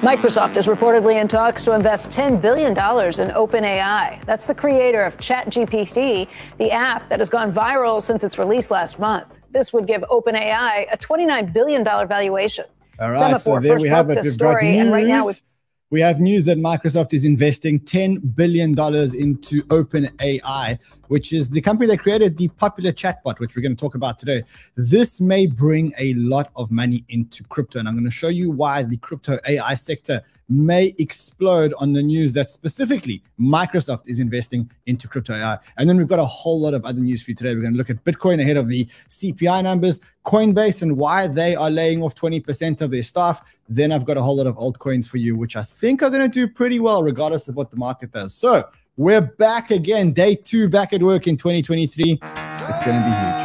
Microsoft is reportedly in talks to invest $10 billion in OpenAI. That's the creator of ChatGPT, the app that has gone viral since its release last month. This would give OpenAI a $29 billion valuation. All right, so there we have it. We've got news. Right now we have news that Microsoft is investing $10 billion into OpenAI, which is the company that created the popular chatbot, which we're going to talk about today. This may bring a lot of money into crypto. And I'm going to show you why the crypto AI sector may explode on the news that specifically Microsoft is investing into crypto AI. And then we've got a whole lot of other news for you today. We're going to look at Bitcoin ahead of the CPI numbers, Coinbase and why they are laying off 20% of their staff. Then I've got a whole lot of altcoins for you, which I think are going to do pretty well, regardless of what the market does. So we're back again, day two, back at work in 2023. It's going to be huge.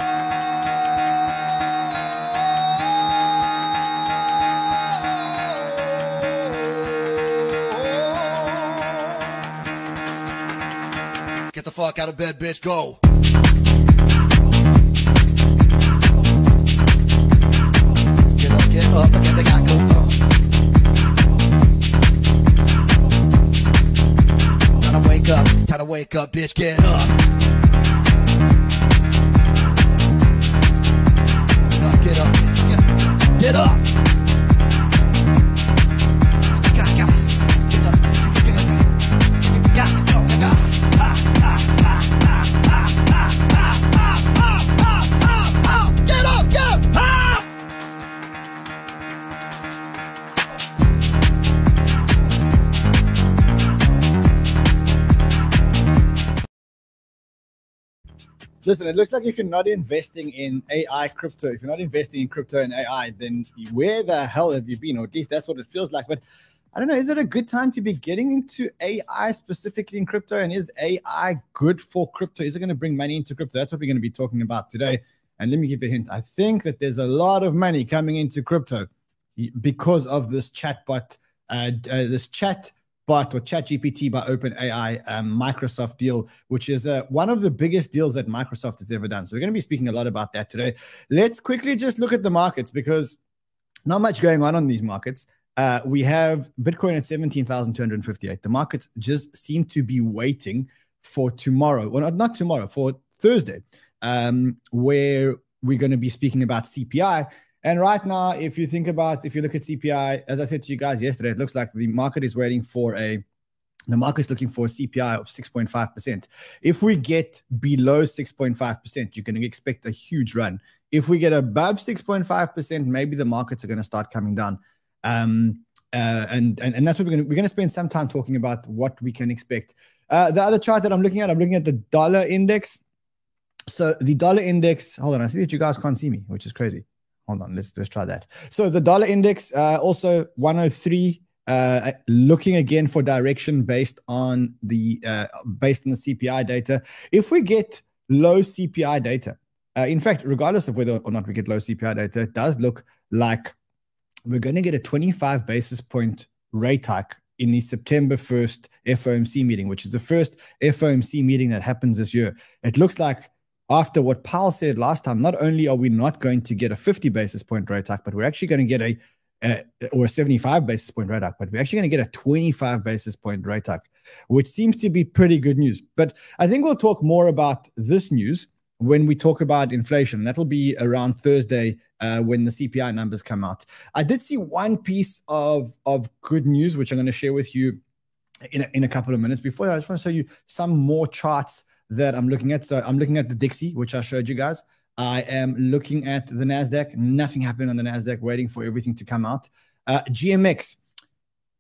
Get the fuck out of bed, bitch. Go. Get up, get up, get the guy wake up, time to wake up, bitch, get up. Get up, get up, get up. Listen, it looks like if you're not investing in AI crypto, if you're not investing in crypto and AI, then where the hell have you been? Or at least that's what it feels like. But I don't know, is it a good time to be getting into AI specifically in crypto? And is AI good for crypto? Is it going to bring money into crypto? That's what we're going to be talking about today. And let me give you a hint. I think that there's a lot of money coming into crypto because of this chatbot, uh, uh, this chat bot or ChatGPT by OpenAI um, Microsoft deal, which is uh, one of the biggest deals that Microsoft has ever done. So we're going to be speaking a lot about that today. Let's quickly just look at the markets because not much going on on these markets. Uh, we have Bitcoin at 17,258. The markets just seem to be waiting for tomorrow. Well, not, tomorrow, for Thursday, um, where we're going to be speaking about CPI. And right now, if you think about, if you look at CPI, as I said to you guys yesterday, it looks like the market is waiting for a, the market's looking for a CPI of 6.5%. If we get below 6.5%, you're going to expect a huge run. If we get above 6.5%, maybe the markets are going to start coming down. Um, uh, and, and and that's what we're going to we're going to spend some time talking about what we can expect. Uh, the other chart that I'm looking at, I'm looking at the dollar index. So the dollar index, hold on, I see that you guys can't see me, which is crazy hold on let's let's try that so the dollar index uh, also 103 uh, looking again for direction based on the uh, based on the cpi data if we get low cpi data uh, in fact regardless of whether or not we get low cpi data it does look like we're going to get a 25 basis point rate hike in the September 1st FOMC meeting, which is the first FOMC meeting that happens this year. It looks like after what Powell said last time, not only are we not going to get a 50 basis point rate hike, but we're actually going to get a, a or a 75 basis point rate hike, but we're actually going to get a 25 basis point rate hike, which seems to be pretty good news. But I think we'll talk more about this news when we talk about inflation. That'll be around Thursday uh, when the CPI numbers come out. I did see one piece of of good news, which I'm going to share with you in a, in a couple of minutes. Before that, I just want to show you some more charts that I'm looking at. So I'm looking at the Dixie, which I showed you guys. I am looking at the NASDAQ. Nothing happened on the NASDAQ, waiting for everything to come out. Uh, GMX.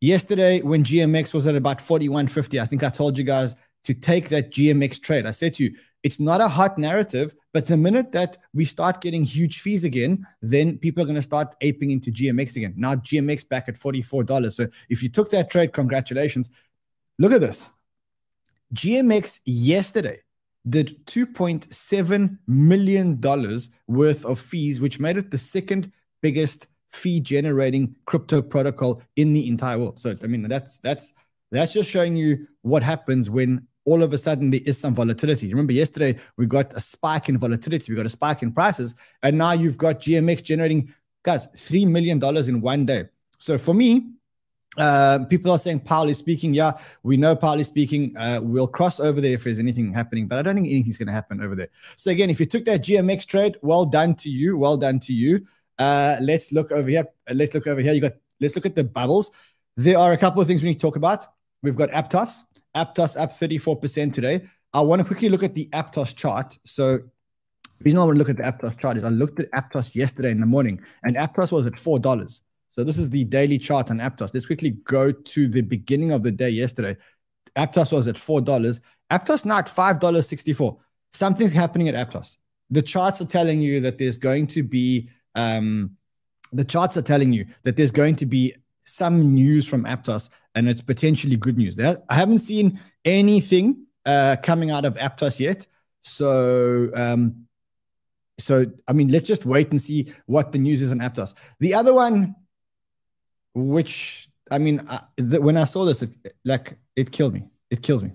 Yesterday, when GMX was at about 41.50, I think I told you guys to take that GMX trade. I said to you, it's not a hot narrative, but the minute that we start getting huge fees again, then people are going to start aping into GMX again. Now, GMX back at $44. So if you took that trade, congratulations. Look at this. GMX yesterday did $2.7 million worth of fees, which made it the second biggest fee generating crypto protocol in the entire world. So I mean that's that's that's just showing you what happens when all of a sudden there is some volatility. Remember yesterday we got a spike in volatility, we got a spike in prices, and now you've got GMX generating guys 3 million dollars in one day. So for me, Uh, people are saying is speaking. Yeah, we know is speaking. Uh, we'll cross over there if there's anything happening, but I don't think anything's going to happen over there. So again, if you took that GMX trade, well done to you. Well done to you. Uh, let's look over here. Let's look over here. You got. Let's look at the bubbles. There are a couple of things we need to talk about. We've got Aptos. Aptos up 34% today. I want to quickly look at the Aptos chart. So the reason I want to look at the Aptos chart is I looked at Aptos yesterday in the morning, and Aptos was at four dollars. So this is the daily chart on Aptos. Let's quickly go to the beginning of the day yesterday. Aptos was at four dollars. Aptos now at five dollars sixty-four. Something's happening at Aptos. The charts are telling you that there's going to be um, the charts are telling you that there's going to be some news from Aptos, and it's potentially good news. I haven't seen anything uh, coming out of Aptos yet, so um, so I mean, let's just wait and see what the news is on Aptos. The other one which I mean, I, the, when I saw this, it, like it killed me. It kills me.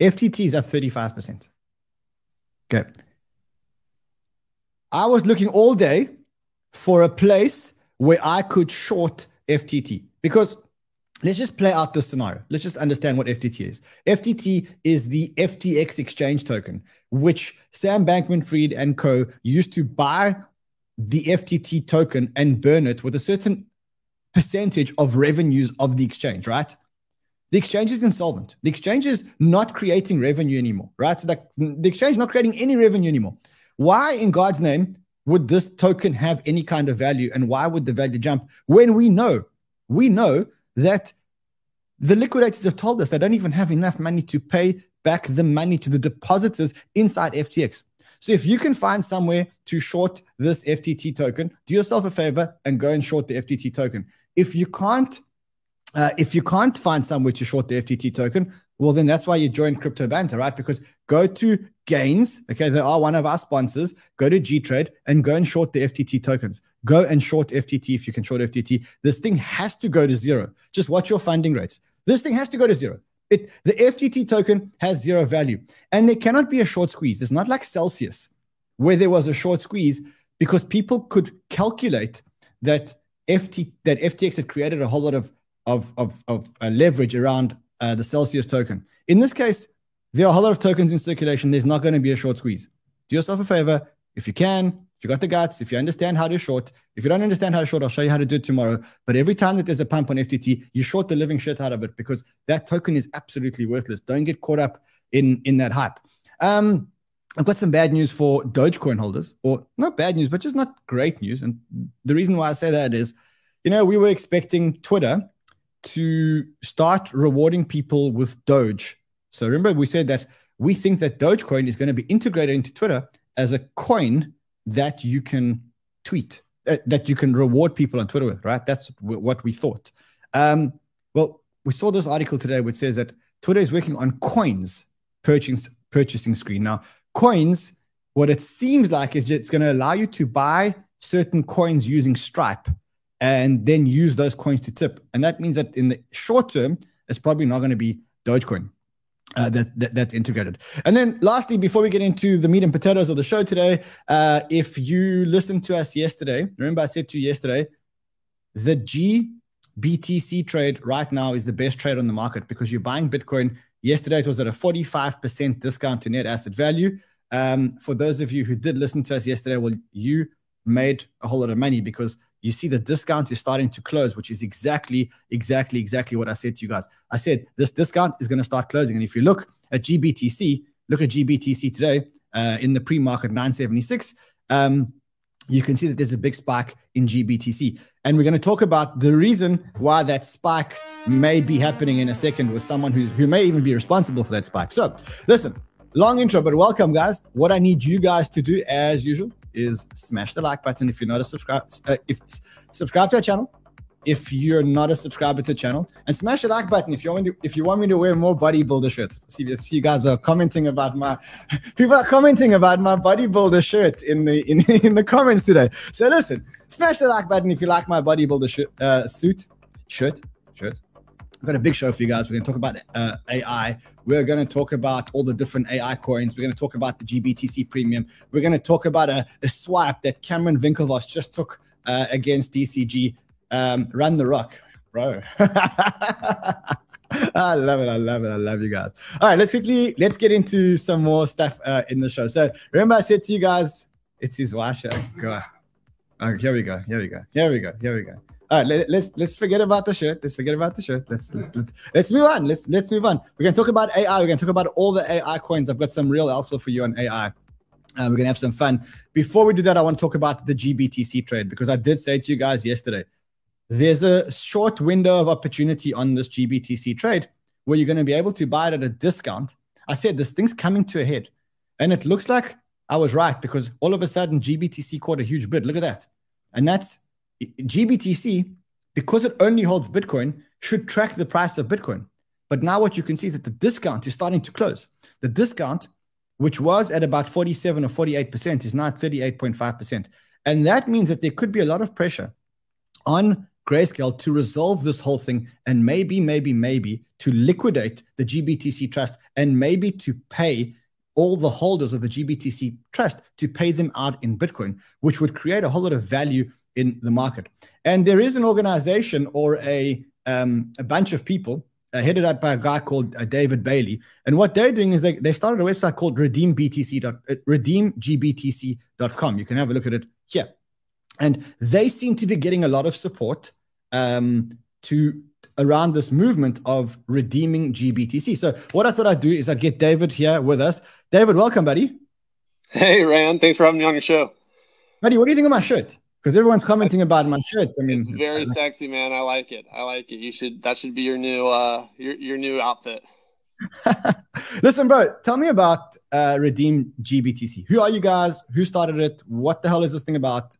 FTT is up 35%. Okay. I was looking all day for a place where I could short FTT because let's just play out this scenario. Let's just understand what FTT is. FTT is the FTX exchange token, which Sam Bankman Fried and co used to buy the FTT token and burn it with a certain percentage of revenues of the exchange, right? The exchange is insolvent. The exchange is not creating revenue anymore, right? So the, the exchange is not creating any revenue anymore. Why, in God's name, would this token have any kind of value and why would the value jump when we know, we know that the liquidators have told us they don't even have enough money to pay back the money to the depositors inside FTX. So if you can find somewhere to short this FTT token, do yourself a favor and go and short the FTT token if you can't uh, if you can't find somewhere to short the FTT token, well, then that's why you join Crypto Banter, right? Because go to Gains, okay, they are one of our sponsors. Go to G Trade and go and short the FTT tokens. Go and short FTT if you can short FTT. This thing has to go to zero. Just watch your funding rates. This thing has to go to zero. It the FTT token has zero value, and there cannot be a short squeeze. It's not like Celsius, where there was a short squeeze because people could calculate that FT that FTX had created a whole lot of of of, of uh, leverage around uh, the Celsius token. In this case, there are a whole lot of tokens in circulation. There's not going to be a short squeeze. Do yourself a favor if you can. If you got the guts, if you understand how to short, if you don't understand how to short, I'll show you how to do it tomorrow. But every time that there's a pump on FTT, you short the living shit out of it because that token is absolutely worthless. Don't get caught up in in that hype. Um, I've got some bad news for Dogecoin holders, or not bad news, but just not great news. And the reason why I say that is, you know, we were expecting Twitter to start rewarding people with Doge. So remember, we said that we think that Dogecoin is going to be integrated into Twitter as a coin that you can tweet, uh, that you can reward people on Twitter with, right? That's w- what we thought. Um, well, we saw this article today which says that Twitter is working on coins purchasing purchasing screen. Now, coins, what it seems like is it's going to allow you to buy certain coins using Stripe and then use those coins to tip. And that means that in the short term, it's probably not going to be Dogecoin. Uh, that, that, that's integrated. And then lastly, before we get into the meat and potatoes of the show today, uh, if you listened to us yesterday, remember I said to you yesterday, the GBTC trade right now is the best trade on the market because you're buying Bitcoin Yesterday, it was at a 45% discount to net asset value. Um, for those of you who did listen to us yesterday, well, you made a whole lot of money because you see the discount is starting to close, which is exactly, exactly, exactly what I said to you guys. I said this discount is going to start closing. And if you look at GBTC, look at GBTC today uh, in the pre market 976. Um, you can see that there's a big spike in GBTC. And we're going to talk about the reason why that spike may be happening in a second with someone who's, who may even be responsible for that spike. So, listen, long intro, but welcome, guys. What I need you guys to do, as usual, is smash the like button if you're not a subscribe. Uh, if subscribe to our channel, if you're not a subscriber to the channel and smash the like button if you want to if you want me to wear more bodybuilder shirts see, you guys are commenting about my people are commenting about my bodybuilder shirt in the in, in the comments today so listen smash the like button if you like my bodybuilder uh, suit shirt shirt I've got a big show for you guys. We're going to talk about uh, AI. We're going to talk about all the different AI coins. We're going to talk about the GBTC premium. We're going to talk about a, a swipe that Cameron Winklevoss just took uh, against DCG um, Run the Rock. bro. I love it. I love it. I love you guys. All right, let's quickly let's get into some more stuff uh, in the show. So remember, I said to you guys, it's his washer. Go. Okay, here we go. Here we go. Here we go. Here we go. All right, let, us let's, let's forget about the shirt. Let's forget about the shirt. Let's let's let's let's move on. Let's let's move on. We're gonna talk about AI. We're gonna talk about all the AI coins. I've got some real alpha for you on AI. Uh, we're gonna have some fun. Before we do that, I want to talk about the GBTC trade because I did say to you guys yesterday there's a short window of opportunity on this GBTC trade where you're going to be able to buy it at a discount. I said this thing's coming to a head, and it looks like I was right because all of a sudden GBTC caught a huge bid. Look at that, and that's GBTC because it only holds Bitcoin should track the price of Bitcoin. But now what you can see is that the discount is starting to close. The discount, which was at about 47 or 48%, is now 38.5%. And that means that there could be a lot of pressure on Grayscale to resolve this whole thing and maybe, maybe, maybe to liquidate the GBTC trust and maybe to pay all the holders of the GBTC trust to pay them out in Bitcoin, which would create a whole lot of value in the market. And there is an organization or a, um, a bunch of people uh, headed up by a guy called uh, David Bailey. And what they're doing is they, they started a website called redeembtc. Uh, redeemgbtc.com. You can have a look at it here. And they seem to be getting a lot of support um, to around this movement of redeeming GBTC. So what I thought I'd do is I'd get David here with us. David, welcome, buddy. Hey, Ran. Thanks for having me on your show. Buddy, what do you think of my shirt? Because everyone's commenting about my shirts. I mean, it's very uh, sexy, man. I like it. I like it. You should. That should be your new, uh, your your new outfit. Listen, bro. Tell me about uh, Redeem GBTC. Who are you guys? Who started it? What the hell is this thing about?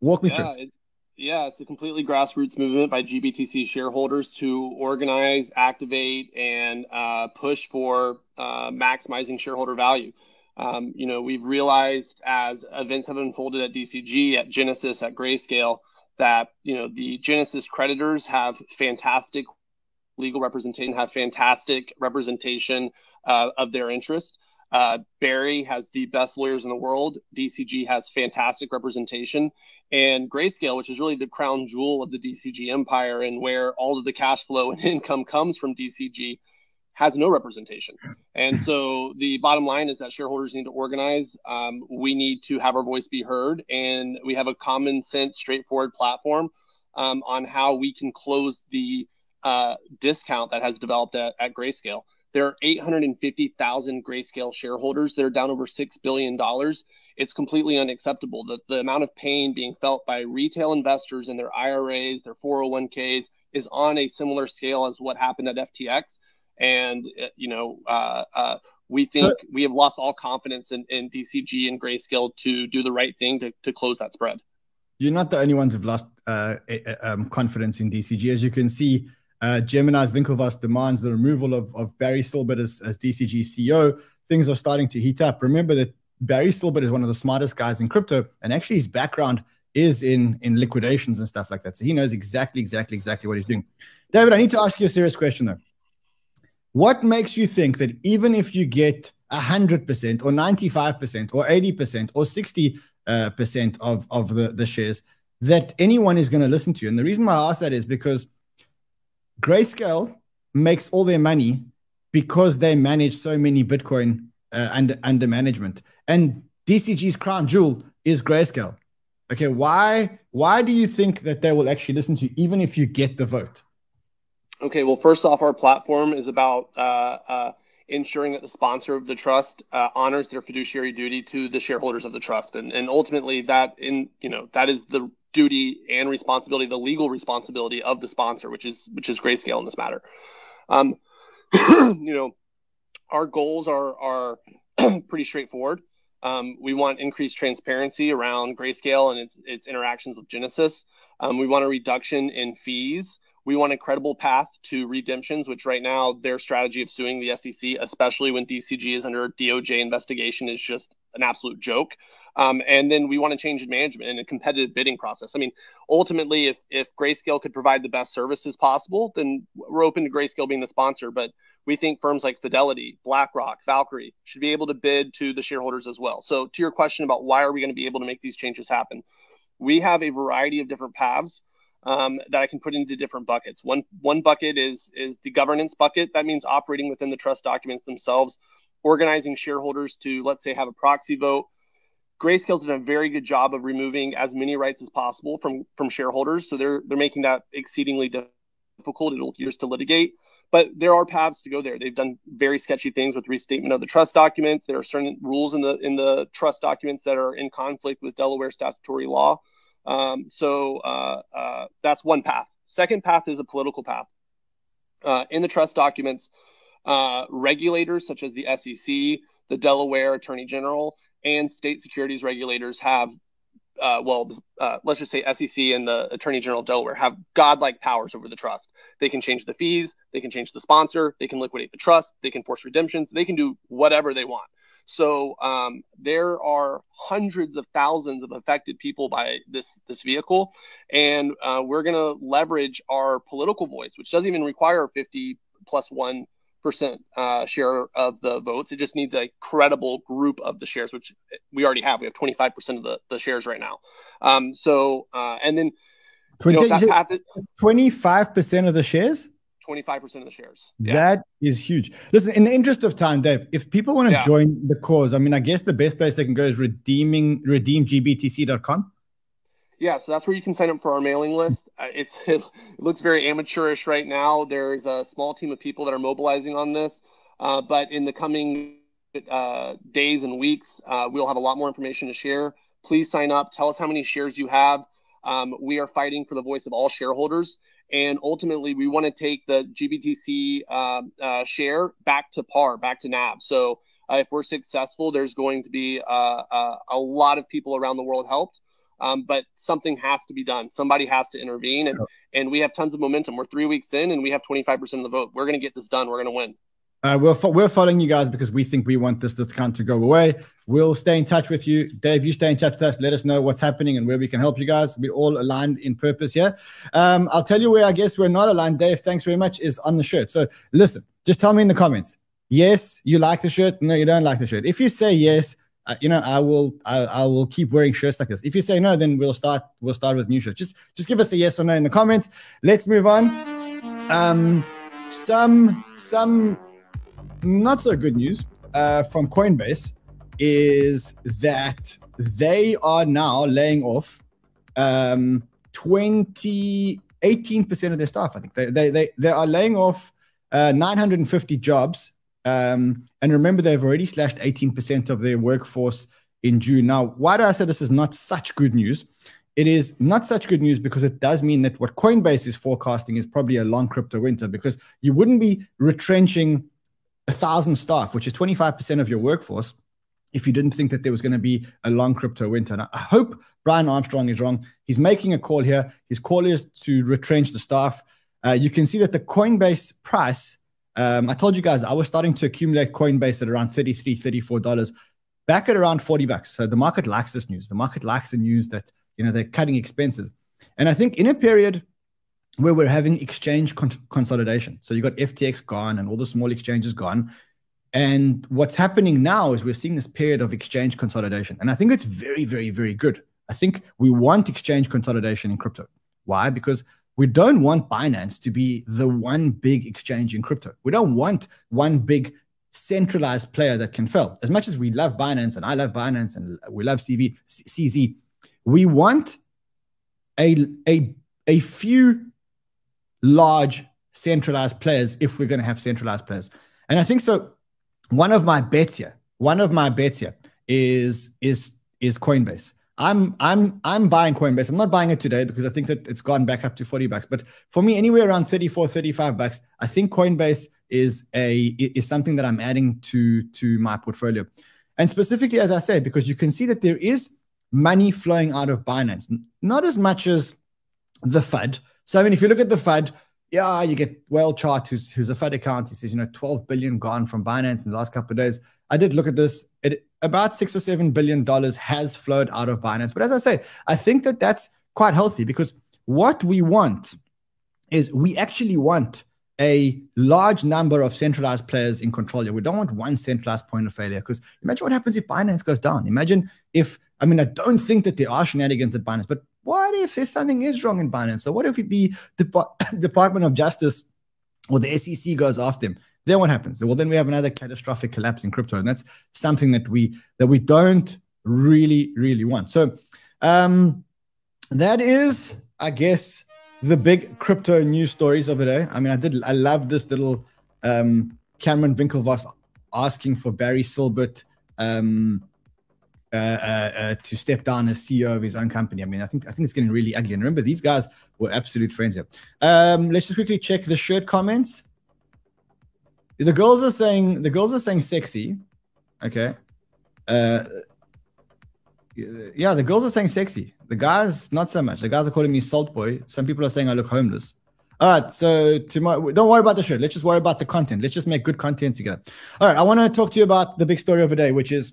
Walk me yeah, through. It, yeah, it's a completely grassroots movement by GBTC shareholders to organize, activate, and uh, push for uh, maximizing shareholder value. Um, you know, we've realized as events have unfolded at DCG, at Genesis, at Grayscale, that you know the Genesis creditors have fantastic legal representation, have fantastic representation uh, of their interest. Uh, Barry has the best lawyers in the world. DCG has fantastic representation. And Grayscale, which is really the crown jewel of the DCG empire and where all of the cash flow and income comes from DCG, has no representation. And so the bottom line is that shareholders need to organize. Um, we need to have our voice be heard. And we have a common sense, straightforward platform um, on how we can close the uh, discount that has developed at, at Grayscale. There are 850,000 grayscale shareholders that are down over $6 billion. It's completely unacceptable that the amount of pain being felt by retail investors in their IRAs, their 401ks is on a similar scale as what happened at FTX. And, uh, you know, uh, uh, we think so, we have lost all confidence in, in DCG and Grayscale to do the right thing to, to close that spread. You're not the only ones who've lost uh, um, confidence in DCG. As you can see, uh, Gemini's Winklevoss demands the removal of, of Barry Silbert as, as DCG CEO. Things are starting to heat up. Remember that Barry Silbert is one of the smartest guys in crypto, and actually his background is in in liquidations and stuff like that. So he knows exactly, exactly, exactly what he's doing. David, I need to ask you a serious question though. What makes you think that even if you get 100% or 95% or 80% or 60 uh, percent of, of the, the shares, that anyone is going to listen to you? And the reason why I ask that is because Grayscale makes all their money because they manage so many Bitcoin uh, under under management, and DCG's crown jewel is Grayscale. Okay, why why do you think that they will actually listen to you, even if you get the vote? Okay, well, first off, our platform is about uh, uh, ensuring that the sponsor of the trust uh, honors their fiduciary duty to the shareholders of the trust, and and ultimately that in you know that is the duty and responsibility, the legal responsibility of the sponsor, which is which is Grayscale in this matter. Um, you know, our goals are are pretty straightforward. Um, we want increased transparency around Grayscale and its its interactions with Genesis. Um, we want a reduction in fees. We want a credible path to redemptions, which right now their strategy of suing the SEC, especially when DCG is under DOJ investigation, is just an absolute joke. Um, and then we want to change in management and a competitive bidding process. I mean, ultimately, if if Grayscale could provide the best services possible, then we're open to Grayscale being the sponsor. But we think firms like Fidelity, BlackRock, Valkyrie should be able to bid to the shareholders as well. So, to your question about why are we going to be able to make these changes happen, we have a variety of different paths um, that I can put into different buckets. One one bucket is is the governance bucket. That means operating within the trust documents themselves, organizing shareholders to let's say have a proxy vote. Grayscale's done a very good job of removing as many rights as possible from from shareholders, so they're they're making that exceedingly difficult. It'll years to litigate, but there are paths to go there. They've done very sketchy things with restatement of the trust documents. There are certain rules in the in the trust documents that are in conflict with Delaware statutory law. Um, so uh, uh, that's one path. Second path is a political path. Uh, in the trust documents, uh, regulators such as the SEC, the Delaware Attorney General, and state securities regulators have, uh, well, uh, let's just say SEC and the Attorney General Delaware have godlike powers over the trust. They can change the fees, they can change the sponsor, they can liquidate the trust, they can force redemptions, they can do whatever they want. So um, there are hundreds of thousands of affected people by this this vehicle, and uh, we're going to leverage our political voice, which doesn't even require 50 plus one percent uh, share of the votes. It just needs a credible group of the shares, which we already have. We have 25 percent of the, the shares right now. Um, so uh, and then 25 percent of the shares. 25% of the shares. Yeah. That is huge. Listen, in the interest of time, Dave, if people want to yeah. join the cause, I mean, I guess the best place they can go is redeeming redeemgbtc.com. Yeah, so that's where you can sign up for our mailing list. Uh, it's it looks very amateurish right now. There's a small team of people that are mobilizing on this, uh, but in the coming uh, days and weeks, uh, we'll have a lot more information to share. Please sign up. Tell us how many shares you have. Um, we are fighting for the voice of all shareholders. And ultimately, we want to take the GBTC uh, uh, share back to par, back to NAV. So if we're successful, there's going to be a lot of people around the world helped. Um, but something has to be done. Somebody has to intervene, and, and we have tons of momentum. We're three weeks in, and we have 25% of the vote. We're going to get this done. We're going to win. Uh, we're, fo- we're following you guys because we think we want this discount to go away. We'll stay in touch with you. Dave, you stay in touch with us. Let us know what's happening and where we can help you guys. We're all aligned in purpose here. Um, I'll tell you where I guess we're not aligned, Dave. Thanks very much, is on the shirt. So listen, just tell me in the comments. Yes, you like the shirt. No, you don't like the shirt. If you say yes, you know, I will, I, I, will keep wearing shirts like this. If you say no, then we'll start, we'll start with new shirts. Just, just give us a yes or no in the comments. Let's move on. Um, some, some not so good news uh, from Coinbase is that they are now laying off um, 20, 18% of their staff. I think they, they, they, they are laying off uh, 950 jobs. Um, and remember, they've already slashed 18% of their workforce in June. Now, why do I say this is not such good news? It is not such good news because it does mean that what Coinbase is forecasting is probably a long crypto winter because you wouldn't be retrenching a thousand staff, which is 25% of your workforce, if you didn't think that there was going to be a long crypto winter. Now, I hope Brian Armstrong is wrong. He's making a call here. His call is to retrench the staff. Uh, you can see that the Coinbase price, um, I told you guys I was starting to accumulate Coinbase at around $33, $34, back at around 40 bucks. So the market likes this news. The market likes the news that, you know, they're cutting expenses. And I think in a period where we're having exchange con- consolidation. So you've got FTX gone and all the small exchanges gone. And what's happening now is we're seeing this period of exchange consolidation. And I think it's very, very, very good. I think we want exchange consolidation in crypto. Why? Because we don't want Binance to be the one big exchange in crypto. We don't want one big centralized player that can fail. As much as we love Binance and I love Binance and we love CV, CZ, we want a, a, a few large centralized players if we're going to have centralized players. And I think so. One of my bets here, one of my bets here is is is Coinbase. I'm I'm I'm buying Coinbase. I'm not buying it today because I think that it's gone back up to 40 bucks. But for me, anywhere around 34, 35 bucks, I think Coinbase is a is something that I'm adding to to my portfolio. And specifically, as I said, because you can see that there is money flowing out of Binance, not as much as the FUD, so I mean, if you look at the FUD, yeah, you get Whale Chart, who's who's a account. He says, you know, 12 billion gone from Binance in the last couple of days. I did look at this. It about six or seven billion dollars has flowed out of Binance. But as I say, I think that that's quite healthy because what we want is we actually want a large number of centralized players in control here. We don't want one centralized point of failure because imagine what happens if Binance goes down. Imagine if, I mean, I don't think that there are shenanigans at Binance, but what if something is wrong in Binance? So what if the Department of Justice or the SEC goes after them? Then what happens? Well, then we have another catastrophic collapse in crypto, and that's something that we that we don't really really want. So um, that is, I guess, the big crypto news stories of the day. I mean, I did I love this little um, Cameron Winklevoss asking for Barry Silbert um, uh, uh, uh, to step down as CEO of his own company. I mean, I think I think it's getting really ugly. And remember, these guys were absolute friends here. Um, let's just quickly check the shirt comments. The girls are saying the girls are saying sexy. Okay. Uh, yeah, the girls are saying sexy. The guys, not so much. The guys are calling me salt boy. Some people are saying I look homeless. All right, so tomorrow, don't worry about the shirt. Let's just worry about the content. Let's just make good content together. All right, I want to talk to you about the big story of the day, which is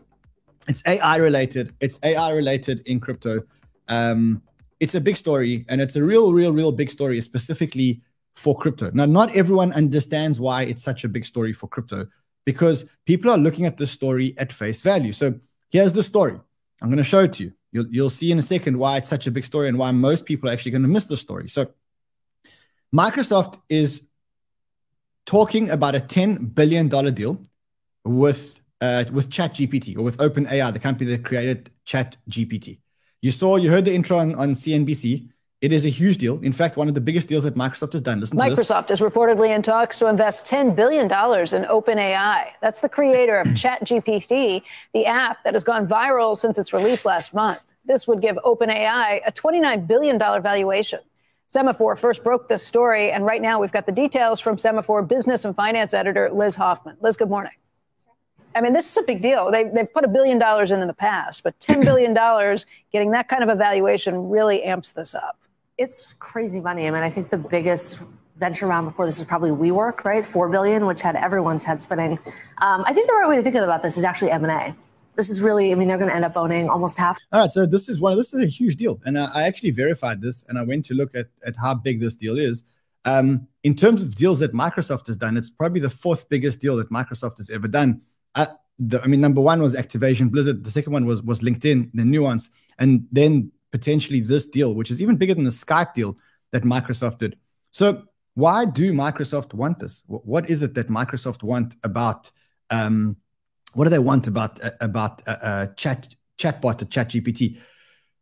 it's AI related. It's AI related in crypto. Um, it's a big story, and it's a real, real, real big story, specifically for crypto. Now, not everyone understands why it's such a big story for crypto because people are looking at this story at face value. So here's the story. I'm going to show it to you. You'll, you'll see in a second why it's such a big story and why most people are actually going to miss the story. So Microsoft is talking about a $10 billion deal with uh, with ChatGPT or with OpenAI, the company that created ChatGPT. You saw, you heard the intro on, on CNBC. It is a huge deal. In fact, one of the biggest deals that Microsoft has done. Listen Microsoft is reportedly in talks to invest $10 billion in OpenAI. That's the creator of ChatGPT, the app that has gone viral since its release last month. This would give OpenAI a $29 billion valuation. Semafor first broke this story, and right now we've got the details from Semafor business and finance editor Liz Hoffman. Liz, good morning. I mean, this is a big deal. They, they've put a billion dollars in in the past, but $10 billion, getting that kind of evaluation really amps this up. It's crazy money. I mean, I think the biggest venture round before this was probably WeWork, right? Four billion, which had everyone's head spinning. Um, I think the right way to think about this is actually M and A this is really, I mean, they're going to end up owning almost half. All right. So this is one, this is a huge deal. And I, I actually verified this and I went to look at, at how big this deal is. Um, in terms of deals that Microsoft has done, it's probably the fourth biggest deal that Microsoft has ever done. Uh, the, I mean, number one was Activision Blizzard. The second one was was LinkedIn, the Nuance, and then potentially this deal, which is even bigger than the Skype deal that Microsoft did. So why do Microsoft want this? What is it that Microsoft want about um, what do they want about uh, about uh, uh, chat chatbot or chat gpt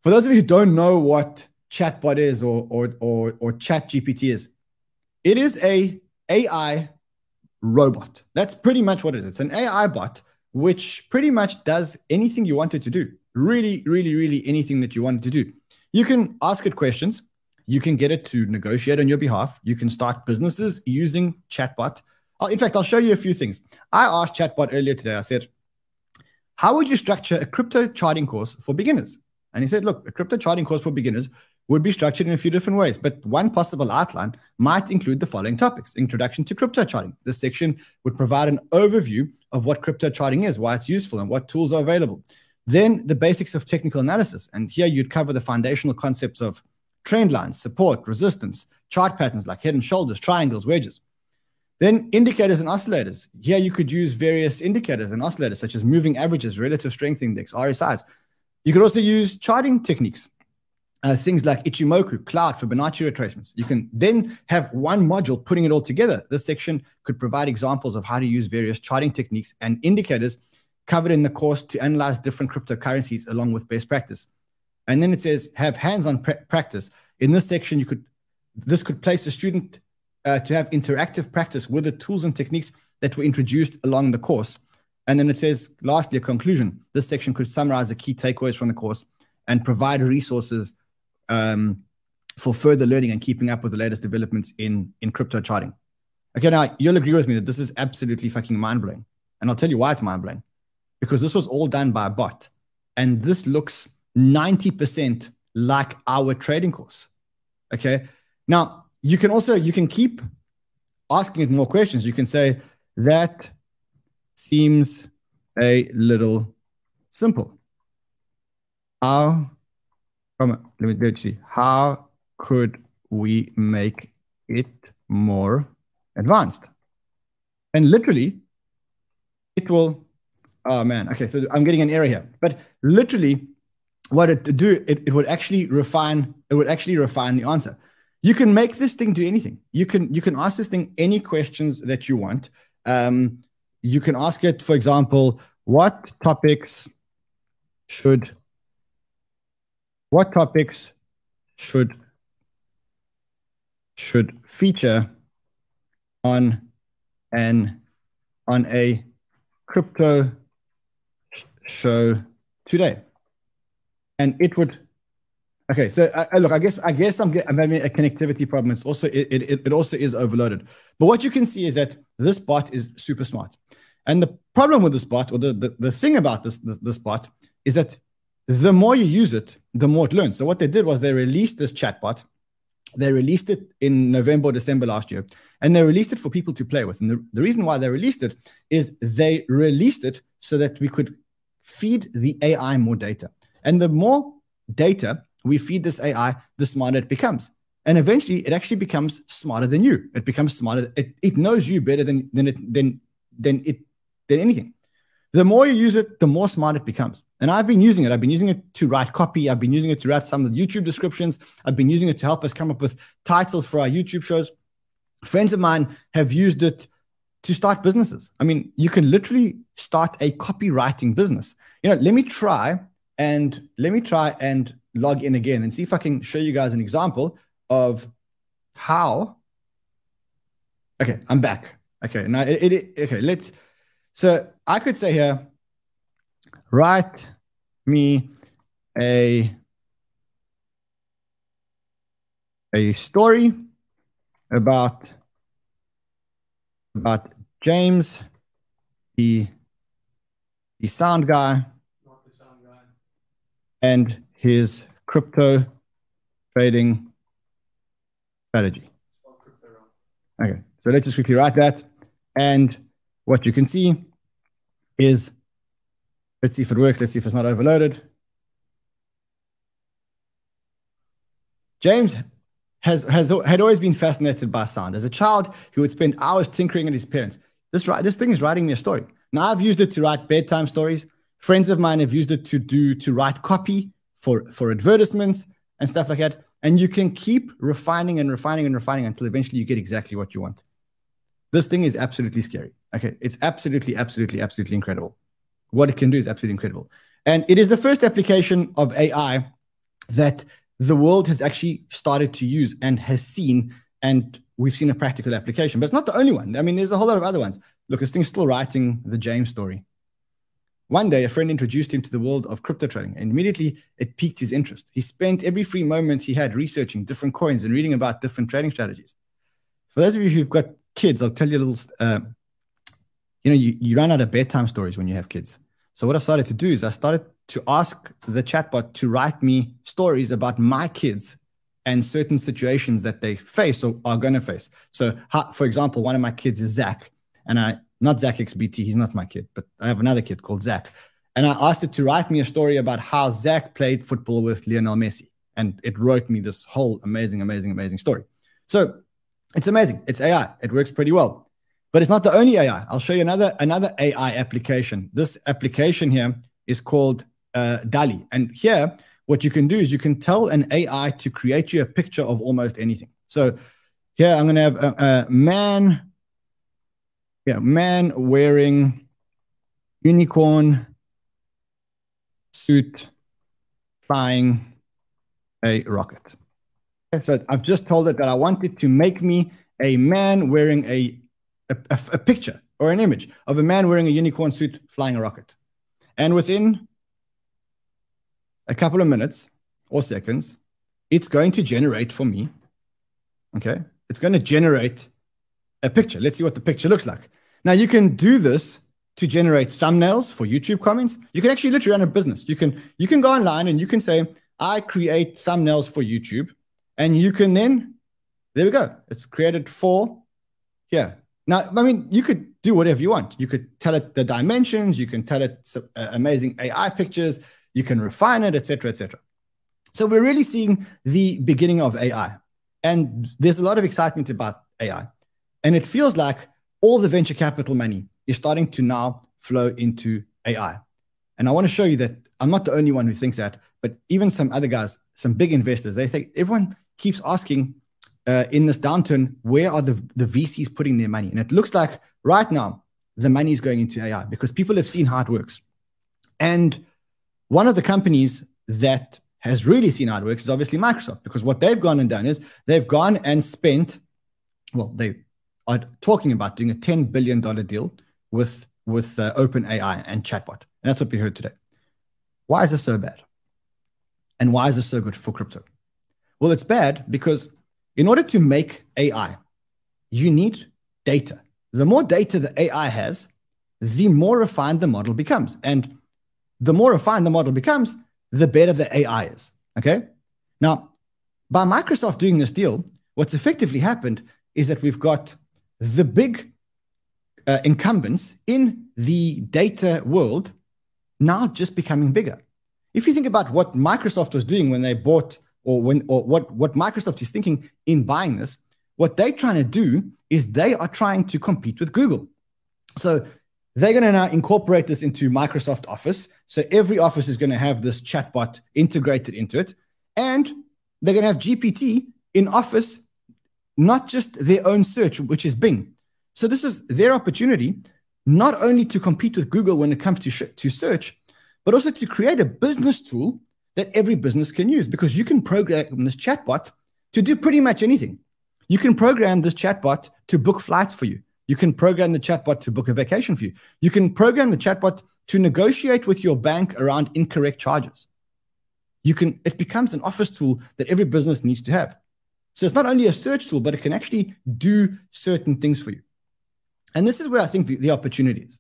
for those of you who don't know what chatbot is or or or, or chat gpt is it is a ai robot. That's pretty much what it is. It's an ai bot which pretty much does anything you want it to do. Really really really anything that you want it to do. You can ask it questions. You can get it to negotiate on your behalf. You can start businesses using chatbot. Oh, in fact, I'll show you a few things. I asked Chatbot earlier today, I said, how would you structure a crypto charting course for beginners? And he said, look, a crypto charting course for beginners would be structured in a few different ways, but one possible outline might include the following topics Introduction to crypto charting. This section would provide an overview of what crypto charting is, why it's useful, and what tools are available. Then the basics of technical analysis. And here you'd cover the foundational concepts of trend lines, support, resistance, chart patterns like head and shoulders, triangles, wedges. Then indicators and oscillators. Here you could use various indicators and oscillators such as moving averages, relative strength index, RSIs. You could also use charting techniques, uh, things like Ichimoku, Cloud, for Fibonacci retracements. You can then have one module putting it all together. This section could provide examples of how to use various charting techniques and indicators covered in the course to analyze different cryptocurrencies along with best practice. And then it says have hands-on practice. In this section, you could this could place a student uh, to have interactive practice with the tools and techniques that were introduced along the course. And then it says, lastly, a conclusion. This section could summarize the key takeaways from the course and provide resources um, for further learning and keeping up with the latest developments in, in crypto charting. Okay, now you'll agree with me that this is absolutely fucking mind blowing. And I'll tell you why it's mind blowing. Because this was all done by a bot. And this looks 90% like our trading course. Okay. Now, you can also you can keep asking it more questions. You can say that seems a little simple. How from let me, let me see. How could we make it more advanced? And literally, it will. Oh man. Okay, so I'm getting an error here. But literally, what it do, it, it would actually refine, it would actually refine the answer. You can make this thing do anything. You can you can ask this thing any questions that you want. Um, you can ask it, for example, what topics should what topics should should feature on an on a crypto show today? And it would okay so uh, look i guess i guess i'm, I'm having a connectivity problem. It's also it, it, it also is overloaded. But what you can see is that this bot is super smart. And the problem with this bot or the, the, the thing about this, this this bot is that the more you use it the more it learns so what they did was they released this chatbot they released it in November, December last year, and they released it for people to play with. And the, the reason why they released it is they released it so that we could feed the AI more data. And the more data we feed this AI, the smarter it becomes. And eventually it actually becomes smarter than you. It becomes smarter. It, it knows you better than, than it than than it than anything. The more you use it, the more smart it becomes. And I've been using it. I've been using it to write copy. I've been using it to write some of the YouTube descriptions. I've been using it to help us come up with titles for our YouTube shows. Friends of mine have used it to start businesses. I mean, you can literally start a copywriting business. You know, let me try and let me try and log in again and see if I can show you guys an example of how. Okay, I'm back. Okay, now it, it okay, let's so I could say here, write me a a story about about James, the the sound guy, the sound guy. and his crypto trading strategy. Okay, so let's just quickly write that. And what you can see is, let's see if it works. Let's see if it's not overloaded. James has, has had always been fascinated by sound. As a child, he would spend hours tinkering at his parents. This, this thing is writing me a story. Now, I've used it to write bedtime stories. Friends of mine have used it to do to write copy for, for advertisements and stuff like that. And you can keep refining and refining and refining until eventually you get exactly what you want. This thing is absolutely scary. Okay. It's absolutely, absolutely, absolutely incredible. What it can do is absolutely incredible. And it is the first application of AI that the world has actually started to use and has seen, and we've seen a practical application. But it's not the only one. I mean, there's a whole lot of other ones. Look, this thing's still writing the James story. One day, a friend introduced him to the world of crypto trading, and immediately it piqued his interest. He spent every free moment he had researching different coins and reading about different trading strategies. For those of you who've got kids, I'll tell you a little. Uh, you know, you, you run out of bedtime stories when you have kids. So what I've started to do is I started to ask the chatbot to write me stories about my kids and certain situations that they face or are going to face. So, how, for example, one of my kids is Zach, and I not ZachXBT, he's not my kid, but I have another kid called Zach, and I asked it to write me a story about how Zach played football with Lionel Messi, and it wrote me this whole amazing, amazing, amazing story. So it's amazing. It's AI. It works pretty well. But it's not the only AI. I'll show you another another AI application. This application here is called uh, DALL-E. And here, what you can do is you can tell an AI to create you a picture of almost anything. So here I'm going to have a, a man, yeah, man wearing unicorn suit flying a rocket. So I've just told it that I wanted to make me a man wearing a, a, a, a picture or an image of a man wearing a unicorn suit flying a rocket. And within a couple of minutes or seconds, it's going to generate for me. Okay. It's going to generate a picture. Let's see what the picture looks like. Now, you can do this to generate thumbnails for YouTube comments. You can actually literally run a business. You can you can go online and you can say, I create thumbnails for YouTube and you can then, there we go. It's created for here. Now, I mean, you could do whatever you want. You could tell it the dimensions. You can tell it uh, amazing AI pictures. You can refine it, etc., etc. So we're really seeing the beginning of AI, and there's a lot of excitement about AI, and it feels like all the venture capital money is starting to now flow into AI. And I want to show you that I'm not the only one who thinks that, but even some other guys, some big investors, they think everyone keeps asking uh, in this downturn, where are the, the VCs putting their money? And it looks like right now, the money is going into AI because people have seen how it works. And one of the companies that has really seen how it works is obviously Microsoft because what they've gone and done is they've gone and spent, well, they are talking about doing a $10 billion deal with, with uh, OpenAI and chatbot. And that's what we heard today. Why is this so bad? And why is this so good for crypto? Well, it's bad because in order to make AI, you need data. The more data the AI has, the more refined the model becomes. And the more refined the model becomes, the better the AI is. Okay. Now, by Microsoft doing this deal, what's effectively happened is that we've got the big uh, incumbents in the data world now just becoming bigger. If you think about what Microsoft was doing when they bought, or when, or what, what Microsoft is thinking in buying this, what they're trying to do is they are trying to compete with Google. So they're going to now incorporate this into Microsoft Office. So every office is going to have this chatbot integrated into it. And they're going to have GPT in Office, not just their own search, which is Bing. So this is their opportunity, not only to compete with Google when it comes to, sh- to search, but also to create a business tool that every business can use because you can program this chatbot to do pretty much anything. You can program this chatbot to book flights for you. You can program the chatbot to book a vacation for you. You can program the chatbot to negotiate with your bank around incorrect charges. You can it becomes an office tool that every business needs to have. So it's not only a search tool, but it can actually do certain things for you. And this is where I think the, the opportunity is.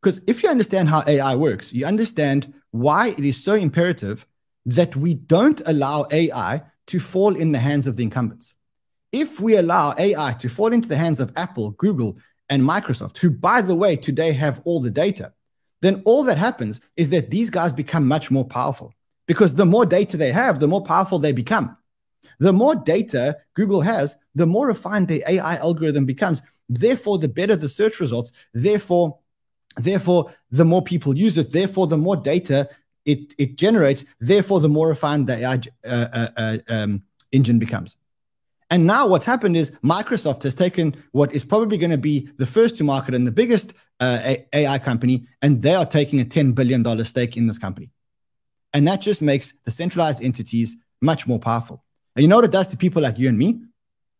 Because if you understand how AI works, you understand why it is so imperative that we don't allow AI to fall in the hands of the incumbents if we allow AI to fall into the hands of Apple, Google, and Microsoft, who, by the way, today have all the data, then all that happens is that these guys become much more powerful because the more data they have, the more powerful they become. The more data Google has, the more refined the AI algorithm becomes. Therefore, the better the search results. Therefore, therefore, the more people use it. Therefore, the more data it, it generates. Therefore, the more refined the AI uh, uh, uh, um, engine becomes. And now what's happened is Microsoft has taken what is probably going to be the first to market and the biggest uh, AI company, and they are taking a $10 billion stake in this company. And that just makes the centralized entities much more powerful. And you know what it does to people like you and me?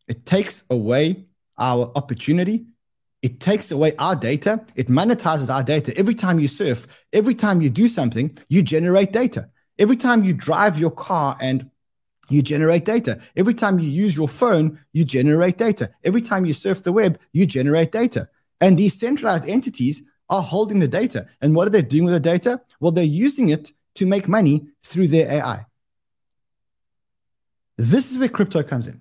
It takes away our opportunity. It takes away our data. It monetizes our data. Every time you surf, every time you do something, you generate data. Every time you drive your car and you generate data. Every time you use your phone, you generate data. Every time you surf the web, you generate data. And these centralized entities are holding the data. And what are they doing with the data? Well, they're using it to make money through their AI. This is where crypto comes in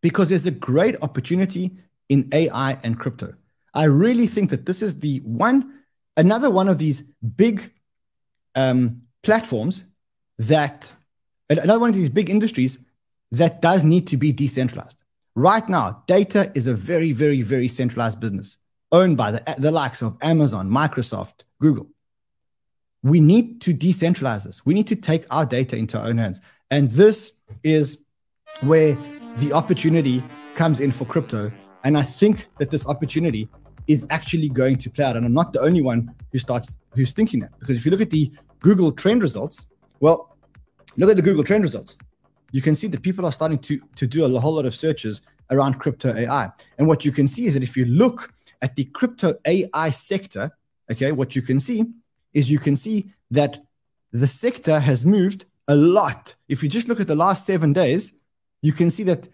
because there's a great opportunity in AI and crypto. I really think that this is the one, another one of these big um, platforms that another one of these big industries that does need to be decentralized. Right now, data is a very, very, very centralized business owned by the, the likes of Amazon, Microsoft, Google. We need to decentralize this. We need to take our data into our own hands. And this is where the opportunity comes in for crypto. And I think that this opportunity is actually going to play out. And I'm not the only one who starts who's thinking that. Because if you look at the Google trend results, well, Look at the Google trend results. You can see that people are starting to, to do a whole lot of searches around crypto AI. And what you can see is that if you look at the crypto AI sector, okay, what you can see is you can see that the sector has moved a lot. If you just look at the last seven days, you can see that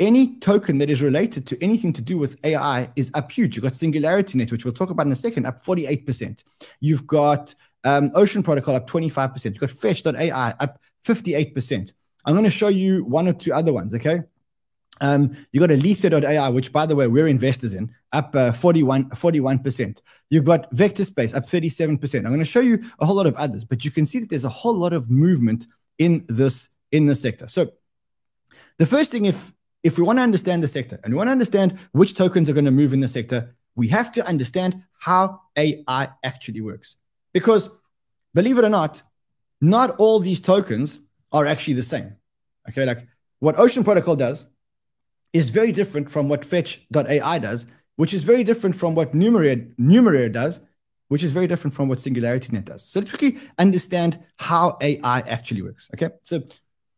any token that is related to anything to do with AI is up huge. You've got Singularity Net, which we'll talk about in a second, up 48%. You've got um, Ocean Protocol up 25%. You've got Fetch.ai up 58%. I'm going to show you one or two other ones, okay? Um, you got Alethea.ai, which, by the way, we're investors in, up uh, 41, 41%. You've got Vector Space up 37%. I'm going to show you a whole lot of others, but you can see that there's a whole lot of movement in this in the sector. So the first thing, if if we want to understand the sector and we want to understand which tokens are going to move in the sector, we have to understand how AI actually works. Because believe it or not, not all these tokens are actually the same. Okay, like what Ocean Protocol does is very different from what Fetch.ai does, which is very different from what Numeraire, Numeraire does, which is very different from what SingularityNet does. So let's quickly understand how AI actually works. Okay, so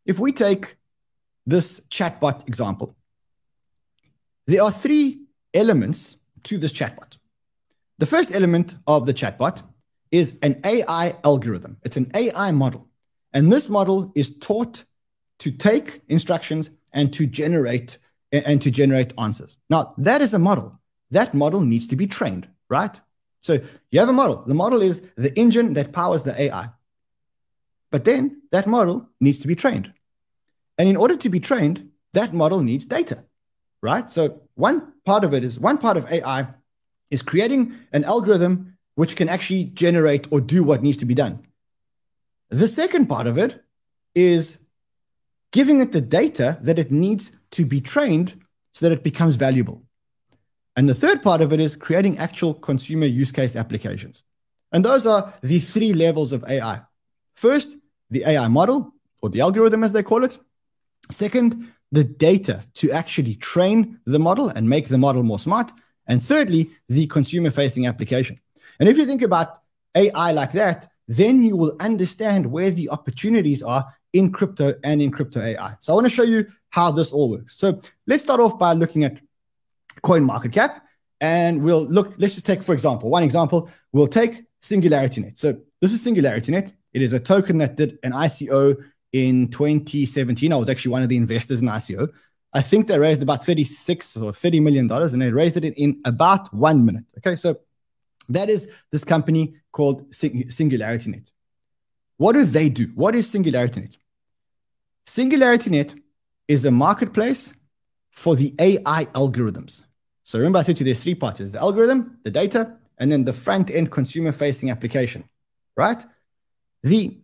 if we take this chatbot example, there are three elements to this chatbot. The first element of the chatbot is an AI algorithm. It's an AI model. And this model is taught to take instructions and to generate and to generate answers. Now, that is a model. That model needs to be trained, right? So you have a model. The model is the engine that powers the AI. But then that model needs to be trained. And in order to be trained, that model needs data, right? So one part of it is one part of AI is creating an algorithm which can actually generate or do what needs to be done. The second part of it is giving it the data that it needs to be trained so that it becomes valuable. And the third part of it is creating actual consumer use case applications. And those are the three levels of AI. First, the AI model or the algorithm, as they call it. Second, the data to actually train the model and make the model more smart. And thirdly, the consumer facing application. And if you think about AI like that, then you will understand where the opportunities are in crypto and in crypto AI. So I want to show you how this all works. So let's start off by looking at coin market cap. And we'll look, let's just take, for example, one example, we'll take SingularityNet. So this is SingularityNet. It is a token that did an ICO in 2017. I was actually one of the investors in ICO. I think they raised about 36 or 30 million dollars and they raised it in about one minute. Okay, so that is this company called Sing- SingularityNet. What do they do? What is SingularityNet? SingularityNet is a marketplace for the AI algorithms. So remember, I said to you there's three parts: the algorithm, the data, and then the front end consumer facing application. Right? The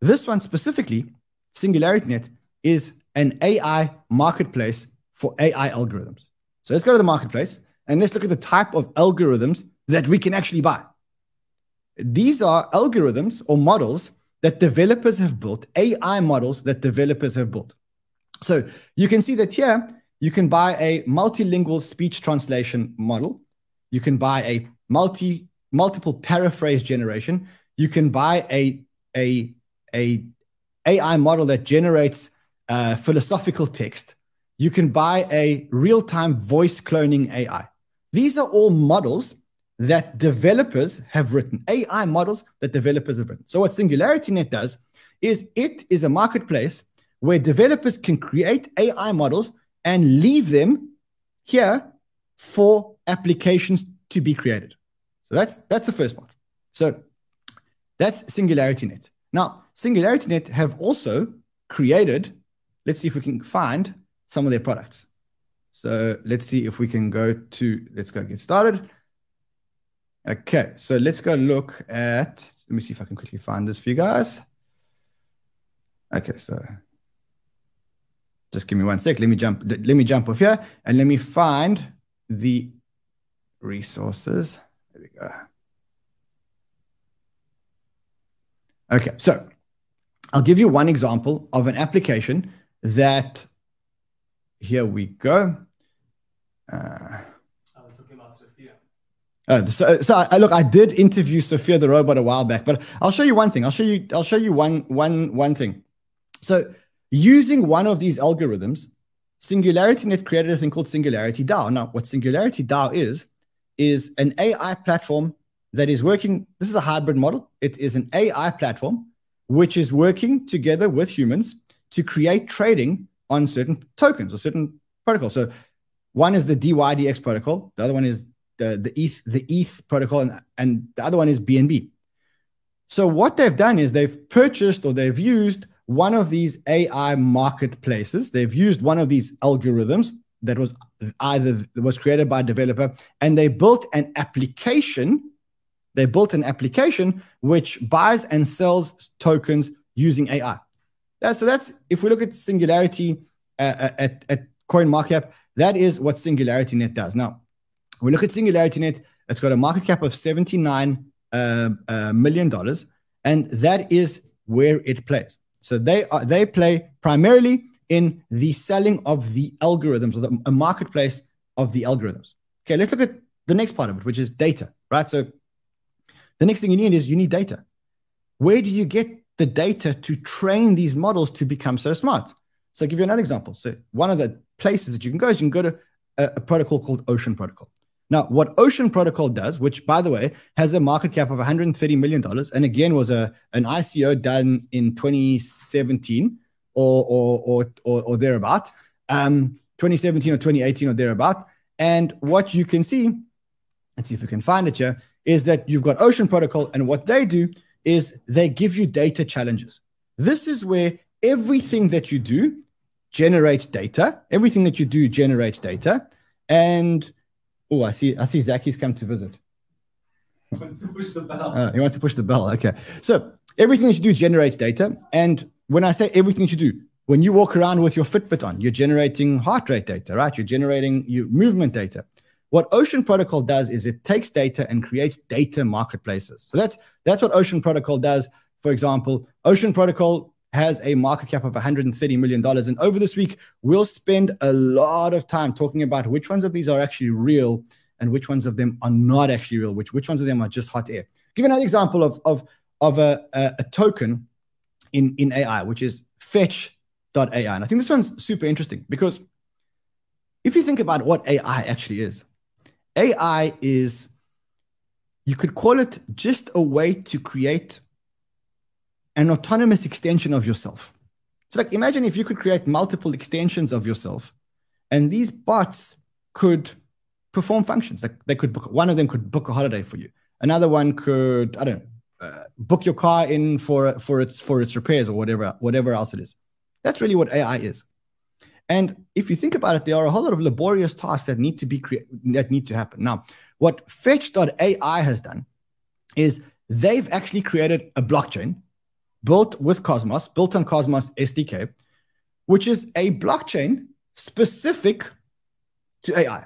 this one specifically, SingularityNet, is an AI marketplace for AI algorithms. So let's go to the marketplace and let's look at the type of algorithms that we can actually buy. These are algorithms or models that developers have built, AI models that developers have built. So you can see that here you can buy a multilingual speech translation model. You can buy a multi multiple paraphrase generation. You can buy a a a AI model that generates uh, philosophical text. You can buy a real time voice cloning AI. These are all models that developers have written, AI models that developers have written. So, what SingularityNet does is it is a marketplace where developers can create AI models and leave them here for applications to be created. So that's that's the first part. So that's SingularityNet. Now, SingularityNet have also created, let's see if we can find some of their products. So let's see if we can go to, let's go get started. Okay, so let's go look at, let me see if I can quickly find this for you guys. Okay, so just give me one sec. Let me jump, let me jump off here and let me find the resources. There we go. Okay, so I'll give you one example of an application that, here we go. Uh, I was okay about Sophia. uh, so, so I, look, I did interview Sophia the robot a while back, but I'll show you one thing. I'll show you. I'll show you one one one thing. So, using one of these algorithms, SingularityNet created a thing called Singularity DAO. Now, what Singularity DAO is is an AI platform that is working. This is a hybrid model. It is an AI platform which is working together with humans to create trading on certain tokens or certain protocols. So, one is the DYDX protocol. The other one is the the ETH the ETH protocol, and, and the other one is BNB. So what they've done is they've purchased or they've used one of these AI marketplaces. They've used one of these algorithms that was either was created by a developer, and they built an application. They built an application which buys and sells tokens using AI. So that's if we look at Singularity uh, uh at, at CoinMarketCap, that is what SingularityNet does. Now, we look at SingularityNet, it's got a market cap of 79 uh, uh, million dollars. and that is where it plays. So they are they play primarily in the selling of the algorithms or the, a marketplace of the algorithms. Okay, let's look at the next part of it, which is data, right? So the next thing you need is you need data. Where do you get the data to train these models to become so smart? So I'll give you another example. So one of the places that you can go is you can go to a, a protocol called Ocean Protocol. Now, what Ocean Protocol does, which by the way has a market cap of 130 million dollars, and again was a an ICO done in 2017 or or or or, or thereabout, um, 2017 or 2018 or thereabout. And what you can see, let's see if we can find it here, is that you've got Ocean Protocol, and what they do is they give you data challenges. This is where everything that you do generates data. Everything that you do generates data, and Oh, I see. I see. Zaki's come to visit. He wants to push the bell. Uh, he wants to push the bell. Okay. So everything that you do generates data, and when I say everything that you do, when you walk around with your Fitbit on, you're generating heart rate data, right? You're generating your movement data. What Ocean Protocol does is it takes data and creates data marketplaces. So that's that's what Ocean Protocol does. For example, Ocean Protocol has a market cap of $130 million. And over this week, we'll spend a lot of time talking about which ones of these are actually real and which ones of them are not actually real, which, which ones of them are just hot air. Give another example of, of, of a, a, a token in, in AI, which is fetch.ai. And I think this one's super interesting because if you think about what AI actually is, AI is, you could call it just a way to create an autonomous extension of yourself. So, like, imagine if you could create multiple extensions of yourself, and these bots could perform functions. Like, they could book one of them could book a holiday for you. Another one could, I don't know, uh, book your car in for for its for its repairs or whatever whatever else it is. That's really what AI is. And if you think about it, there are a whole lot of laborious tasks that need to be cre- that need to happen. Now, what Fetch.ai has done is they've actually created a blockchain built with Cosmos, built on Cosmos SDK, which is a blockchain specific to AI.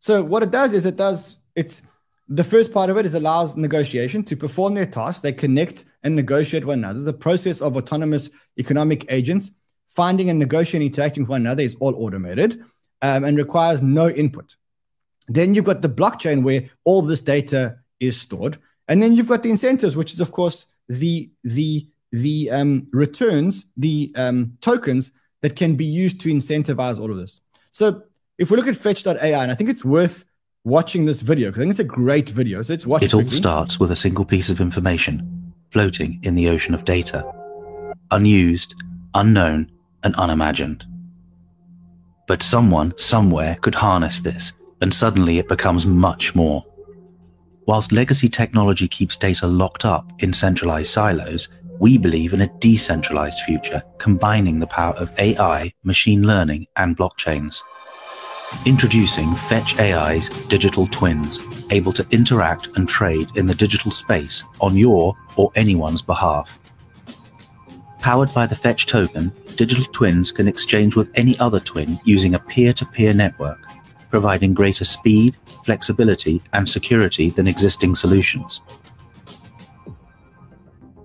So what it does is it does it's the first part of it is allows negotiation to perform their tasks. They connect and negotiate one another. The process of autonomous economic agents finding and negotiating, interacting with one another is all automated um, and requires no input. Then you've got the blockchain where all this data is stored, and then you've got the incentives, which is of course the the the um, returns, the um, tokens that can be used to incentivize all of this. So if we look at fetch.ai, and I think it's worth watching this video because I think it's a great video. So it's watch it. It all starts with a single piece of information floating in the ocean of data, unused, unknown, and unimagined. But someone somewhere could harness this, and suddenly it becomes much more. Whilst legacy technology keeps data locked up in centralized silos, we believe in a decentralized future combining the power of AI, machine learning, and blockchains. Introducing Fetch AI's digital twins, able to interact and trade in the digital space on your or anyone's behalf. Powered by the Fetch token, digital twins can exchange with any other twin using a peer to peer network providing greater speed, flexibility, and security than existing solutions.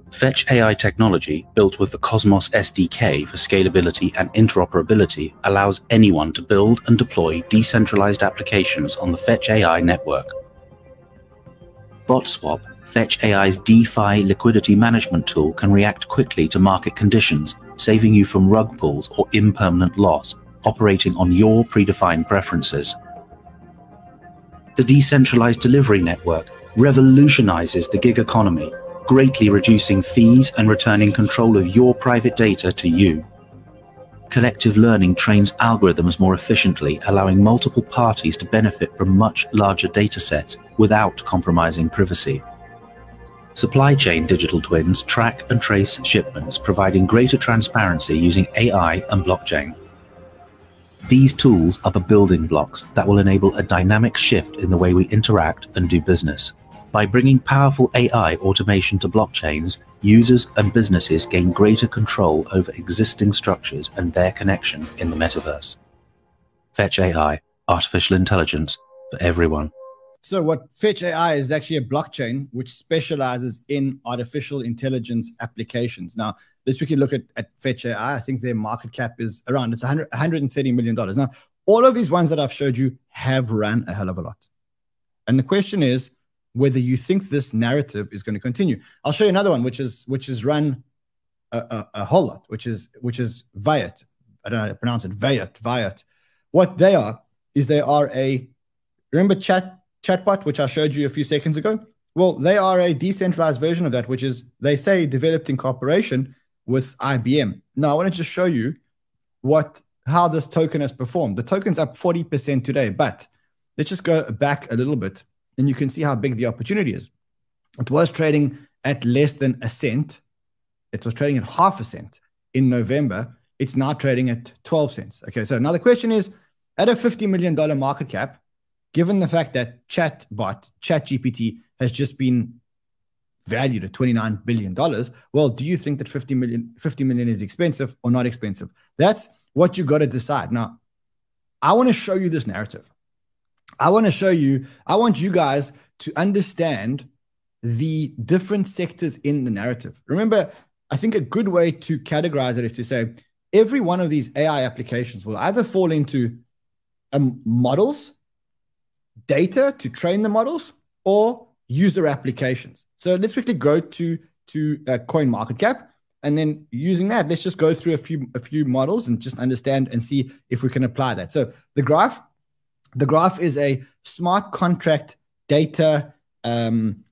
Fetch AI technology, built with the Cosmos SDK for scalability and interoperability, allows anyone to build and deploy decentralized applications on the Fetch AI network. BotSwap, Fetch AI's DeFi liquidity management tool, can react quickly to market conditions, saving you from rug pulls or impermanent loss operating on your predefined preferences. The decentralized delivery network revolutionizes the gig economy, greatly reducing fees and returning control of your private data to you. Collective learning trains algorithms more efficiently, allowing multiple parties to benefit from much larger datasets without compromising privacy. Supply chain digital twins track and trace shipments, providing greater transparency using AI and blockchain. These tools are the building blocks that will enable a dynamic shift in the way we interact and do business. By bringing powerful AI automation to blockchains, users and businesses gain greater control over existing structures and their connection in the metaverse. Fetch AI, artificial intelligence for everyone. So what Fetch AI is actually a blockchain which specializes in artificial intelligence applications. Now, let's quickly look at, at Fetch AI. I think their market cap is around it's 100, 130 million dollars. Now, all of these ones that I've showed you have run a hell of a lot. And the question is whether you think this narrative is going to continue. I'll show you another one, which is which is run a, a, a whole lot, which is which is Viat. I don't know how to pronounce it. Viat, Viat. What they are is they are a remember chat chatbot, which I showed you a few seconds ago. Well, they are a decentralized version of that, which is they say developed in cooperation with IBM. Now, I want to just show you what how this token has performed. The token's up 40% today, but let's just go back a little bit and you can see how big the opportunity is. It was trading at less than a cent. It was trading at half a cent in November. It's now trading at 12 cents. Okay, so now the question is at a $50 million market cap, given the fact that chatbot, ChatGPT, has just been valued at $29 billion, well, do you think that 50 million, 50 million is expensive or not expensive? That's what you got to decide. Now, I want to show you this narrative. I want to show you, I want you guys to understand the different sectors in the narrative. Remember, I think a good way to categorize it is to say every one of these AI applications will either fall into um, models, data to train the models, or user applications. So let's quickly go to to uh, Coin Market Cap, and then using that, let's just go through a few a few models and just understand and see if we can apply that. So the graph, the graph is a smart contract data, um,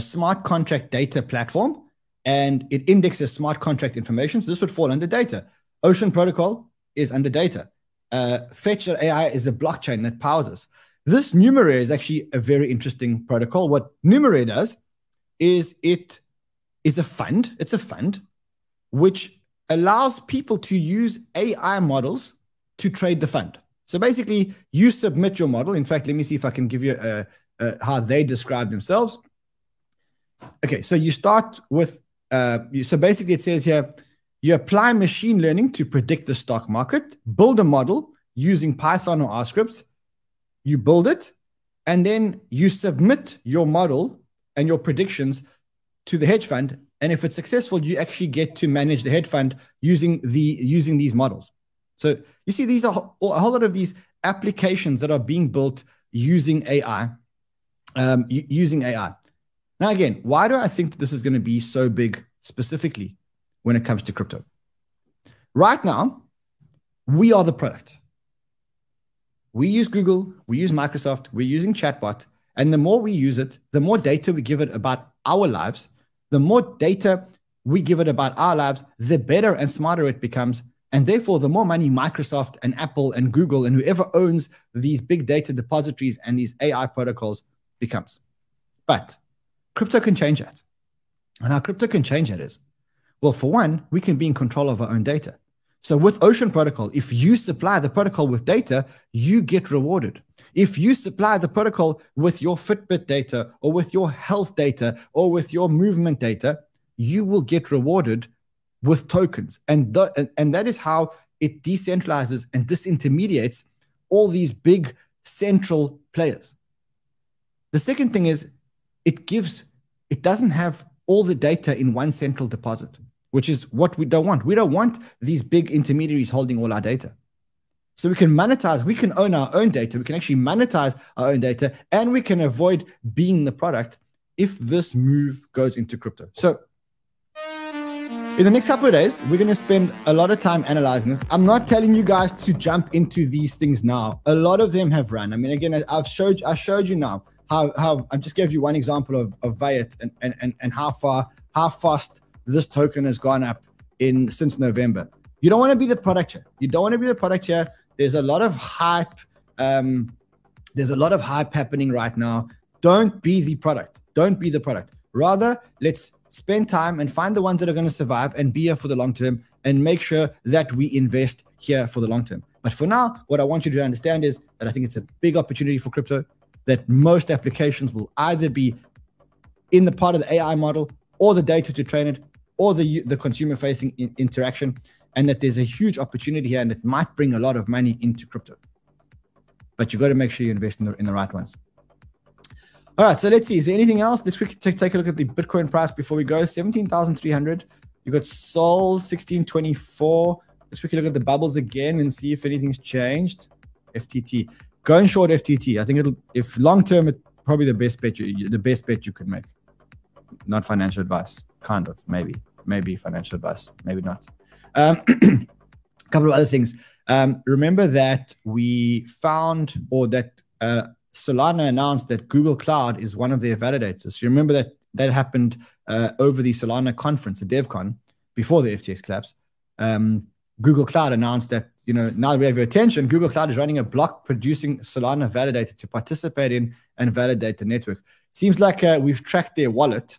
smart contract data platform, and it indexes smart contract information. So this would fall under data. Ocean Protocol is under data. Uh, AI is a blockchain that powers us. This Numeraire is actually a very interesting protocol. What Numeraire does is it is a fund. It's a fund which allows people to use AI models to trade the fund. So basically, you submit your model. In fact, let me see if I can give you a, a, how they describe themselves. Okay, so you start with uh, so basically it says here you apply machine learning to predict the stock market, build a model using Python or R scripts, you build it, and then you submit your model and your predictions to the hedge fund. And if it's successful, you actually get to manage the hedge fund using the using these models. So you see, these are a whole lot of these applications that are being built using AI, um, using AI. Now, again, why do I think this is going to be so big specifically when it comes to crypto? Right now, we are the product. We use Google, we use Microsoft, we're using chatbot. And the more we use it, the more data we give it about our lives, the more data we give it about our lives, the better and smarter it becomes. And therefore, the more money Microsoft and Apple and Google and whoever owns these big data depositories and these AI protocols becomes. But crypto can change that. And how crypto can change that is well, for one, we can be in control of our own data. So with Ocean Protocol, if you supply the protocol with data, you get rewarded. If you supply the protocol with your Fitbit data or with your health data or with your movement data, you will get rewarded with tokens. And, the, and, and that is how it decentralizes and disintermediates all these big central players. The second thing is it gives, it doesn't have all the data in one central deposit which is what we don't want. We don't want these big intermediaries holding all our data. So we can monetize, we can own our own data, we can actually monetize our own data, and we can avoid being the product if this move goes into crypto. So in the next couple of days, we're going to spend a lot of time analyzing this. I'm not telling you guys to jump into these things now. A lot of them have run. I mean, again, I've showed I showed you now how how I just gave you one example of, of Viat and, and, and, and how far how fast this token has gone up in since November. You don't want to be the product here. You don't want to be the product here. There's a lot of hype. Um, there's a lot of hype happening right now. Don't be the product. Don't be the product. Rather, let's spend time and find the ones that are going to survive and be here for the long term and make sure that we invest here for the long term. But for now, what I want you to understand is that I think it's a big opportunity for crypto, that most applications will either be in the part of the AI model or the data to train it or the the consumer facing in, interaction and that there's a huge opportunity here and it might bring a lot of money into crypto but you got to make sure you invest in the, in the right ones All right, so let's see. Is there anything else? Let's quickly take, take a look at the Bitcoin price before we go. 17,300. You got Sol 1624. Let's quickly look at the bubbles again and see if anything's changed. FTT. Going short FTT. I think it'll, if long term, it's probably the best bet you, the best bet you could make. Not financial advice. Kind of, maybe. Maybe financial advice. Maybe not. Um, a couple of other things. Um, remember that we found, or that uh, Solana announced that Google Cloud is one of their validators. You remember that that happened uh, over the Solana conference, the DevCon, before the FTX collapse. Um, Google Cloud announced that you know now that we have your attention, Google Cloud is running a block producing Solana validator to participate in and validate the network. Seems like uh, we've tracked their wallet,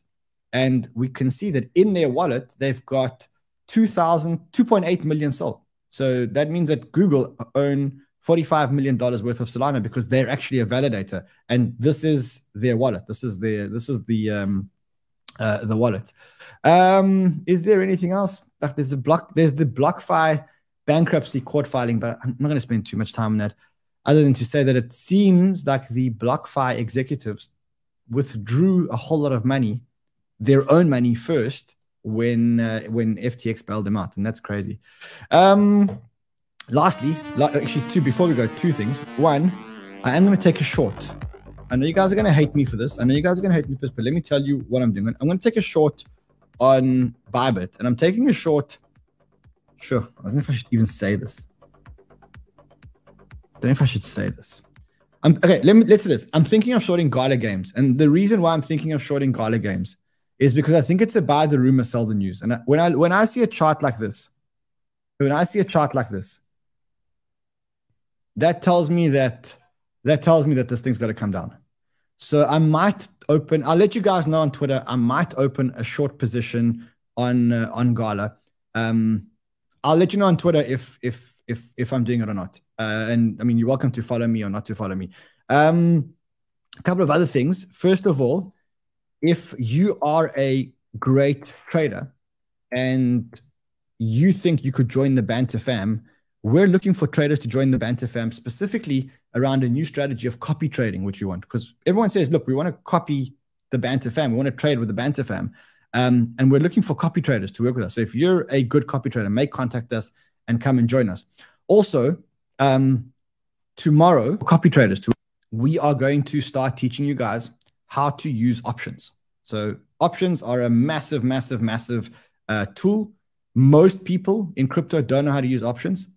and we can see that in their wallet they've got 2,000, 2.8 million sold. So that means that Google own $45 million worth of Solana because they're actually a validator. And this is their wallet. This is their, this is the, um, uh, the wallet. Um, is there anything else? Like there's a block, there's the BlockFi bankruptcy court filing, but I'm not going to spend too much time on that other than to say that it seems like the BlockFi executives withdrew a whole lot of money, their own money first when, uh, when FTX bailed them out. And that's crazy. Um, lastly, actually, two before we go, two things. One, I am going to take a short. I know you guys are going to hate me for this. I know you guys are going to hate me for this, but let me tell you what I'm doing. I'm going to take a short on Bybit, and I'm taking a short. Sure, I don't know if I should even say this. I don't know if I should say this. I'm, okay, let me let's do this. I'm thinking of shorting Gala Games, and the reason why I'm thinking of shorting Gala Games is because I think it's a buy the rumor, sell the news. And when I when I see a chart like this, when I see a chart like this, that tells me that that tells me that this thing's got to come down. So I might open. I'll let you guys know on Twitter. I might open a short position on uh, on Gala. Um, I'll let you know on Twitter if if if if I'm doing it or not. Uh, and I mean, you're welcome to follow me or not to follow me. Um, a couple of other things. First of all, if you are a great trader and you think you could join the Banter fam, we're looking for traders to join the Banter fam specifically around a new strategy of copy trading, which we want. Because everyone says, look, we want to copy the Banter fam. We want to trade with the Banter fam. Um, and we're looking for copy traders to work with us. So if you're a good copy trader, make contact us and come and join us. Also, um, tomorrow, copy traders, we are going to start teaching you guys how to use options. So options are a massive, massive, massive uh, tool. Most people in crypto don't know how to use options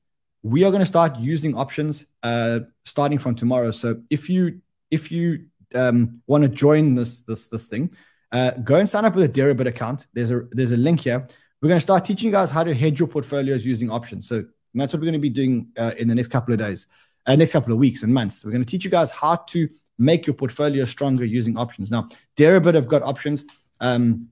we are going to start using options uh, starting from tomorrow. So if you if you um, want to join this this this thing, uh, go and sign up with a Deribit account. There's a there's a link here. We're going to start teaching you guys how to hedge your portfolios using options. So that's what we're going to be doing uh, in the next couple of days, uh, next couple of weeks and months. We're going to teach you guys how to make your portfolio stronger using options. Now, Deribit have got options. Um,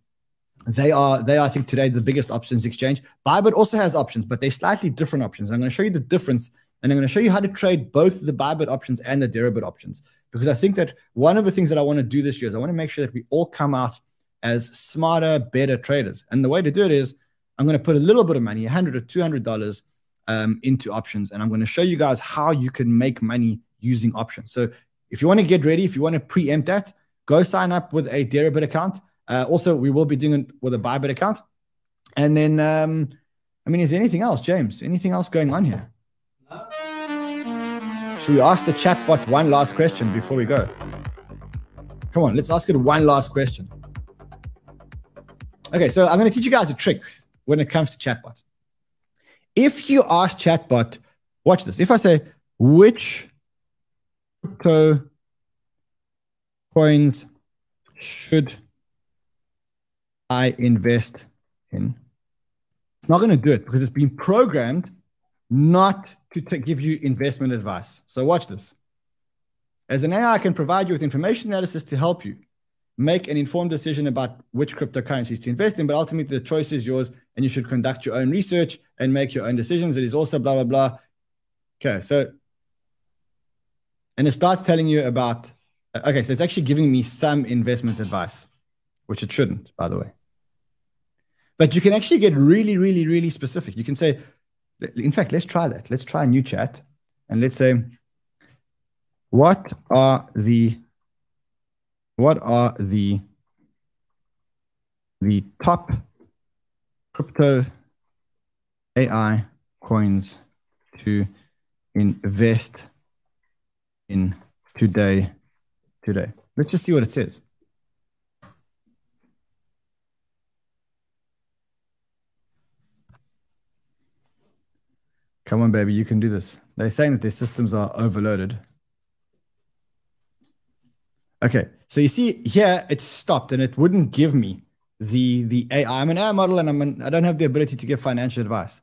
they are they are, I think today the biggest options exchange. Bybit also has options, but they're slightly different options. I'm going to show you the difference, and I'm going to show you how to trade both the Bybit options and the Deribit options. Because I think that one of the things that I want to do this year is I want to make sure that we all come out as smarter, better traders. And the way to do it is I'm going to put a little bit of money, 100 or 200 dollars, um, into options, and I'm going to show you guys how you can make money using options. So if you want to get ready, if you want to preempt that, go sign up with a Deribit account. Uh, also, we will be doing it with a Bybit account. And then, um, I mean, is there anything else, James? Anything else going on here? Should we ask the chatbot one last question before we go? Come on, let's ask it one last question. Okay, so I'm going to teach you guys a trick when it comes to chatbot. If you ask chatbot, watch this. If I say, which crypto coins should I invest in. It's not going to do it because it's been programmed not to t- give you investment advice. So watch this. As an AI, I can provide you with information analysis to help you make an informed decision about which cryptocurrencies to invest in, but ultimately the choice is yours and you should conduct your own research and make your own decisions. It is also blah, blah, blah. Okay, so, and it starts telling you about, okay, so it's actually giving me some investment advice which it shouldn't, by the way. But you can actually get really, really, really specific. You can say, in fact, let's try that. Let's try a new chat and let's say, what are the what are the the top crypto AI coins to invest in today today. Let's just see what it says. Come on, baby, you can do this. They're saying that their systems are overloaded. Okay, so you see here it stopped and it wouldn't give me the the AI. I'm an AI model and I'm an, I don't have the ability to give financial advice.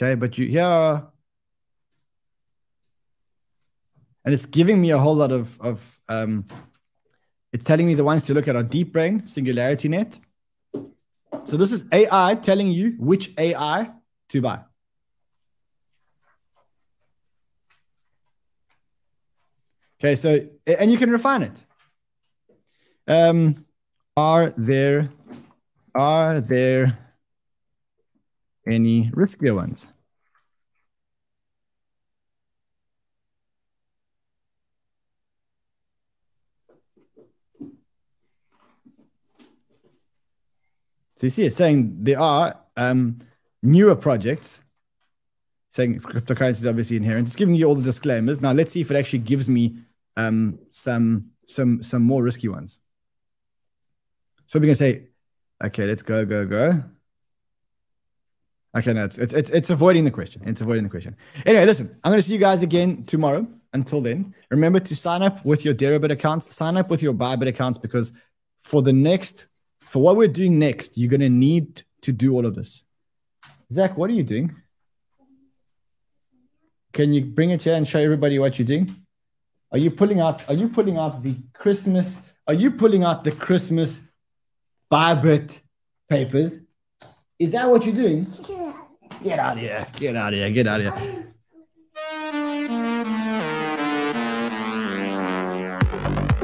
Okay, but you here and it's giving me a whole lot of of um, it's telling me the ones to look at are deep brain singularity net. So this is ai telling you which ai to buy. Okay so and you can refine it. Um are there are there any riskier ones So you see, it's saying there are um, newer projects saying cryptocurrency is obviously inherent. It's giving you all the disclaimers. Now let's see if it actually gives me um, some some some more risky ones. So we're gonna say, okay, let's go, go, go. Okay, no, it's, it's it's it's avoiding the question. It's avoiding the question. Anyway, listen, I'm gonna see you guys again tomorrow. Until then, remember to sign up with your Deribit accounts, sign up with your Bybit accounts because for the next for what we're doing next, you're going to need to do all of this. Zach, what are you doing? Can you bring it here and show everybody what you're doing? Are you pulling out? Are you pulling out the Christmas? Are you pulling out the Christmas Bybit papers? Is that what you're doing? Get out of here! Get out of here! Get out of here!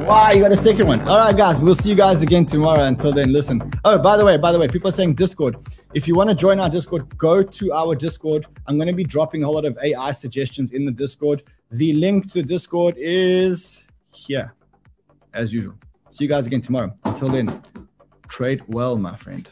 Wow, you got a second one. All right, guys, we'll see you guys again tomorrow. Until then, listen. Oh, by the way, by the way, people are saying Discord. If you want to join our Discord, go to our Discord. I'm going to be dropping a whole lot of AI suggestions in the Discord. The link to Discord is here, as usual. See you guys again tomorrow. Until then, trade well, my friend.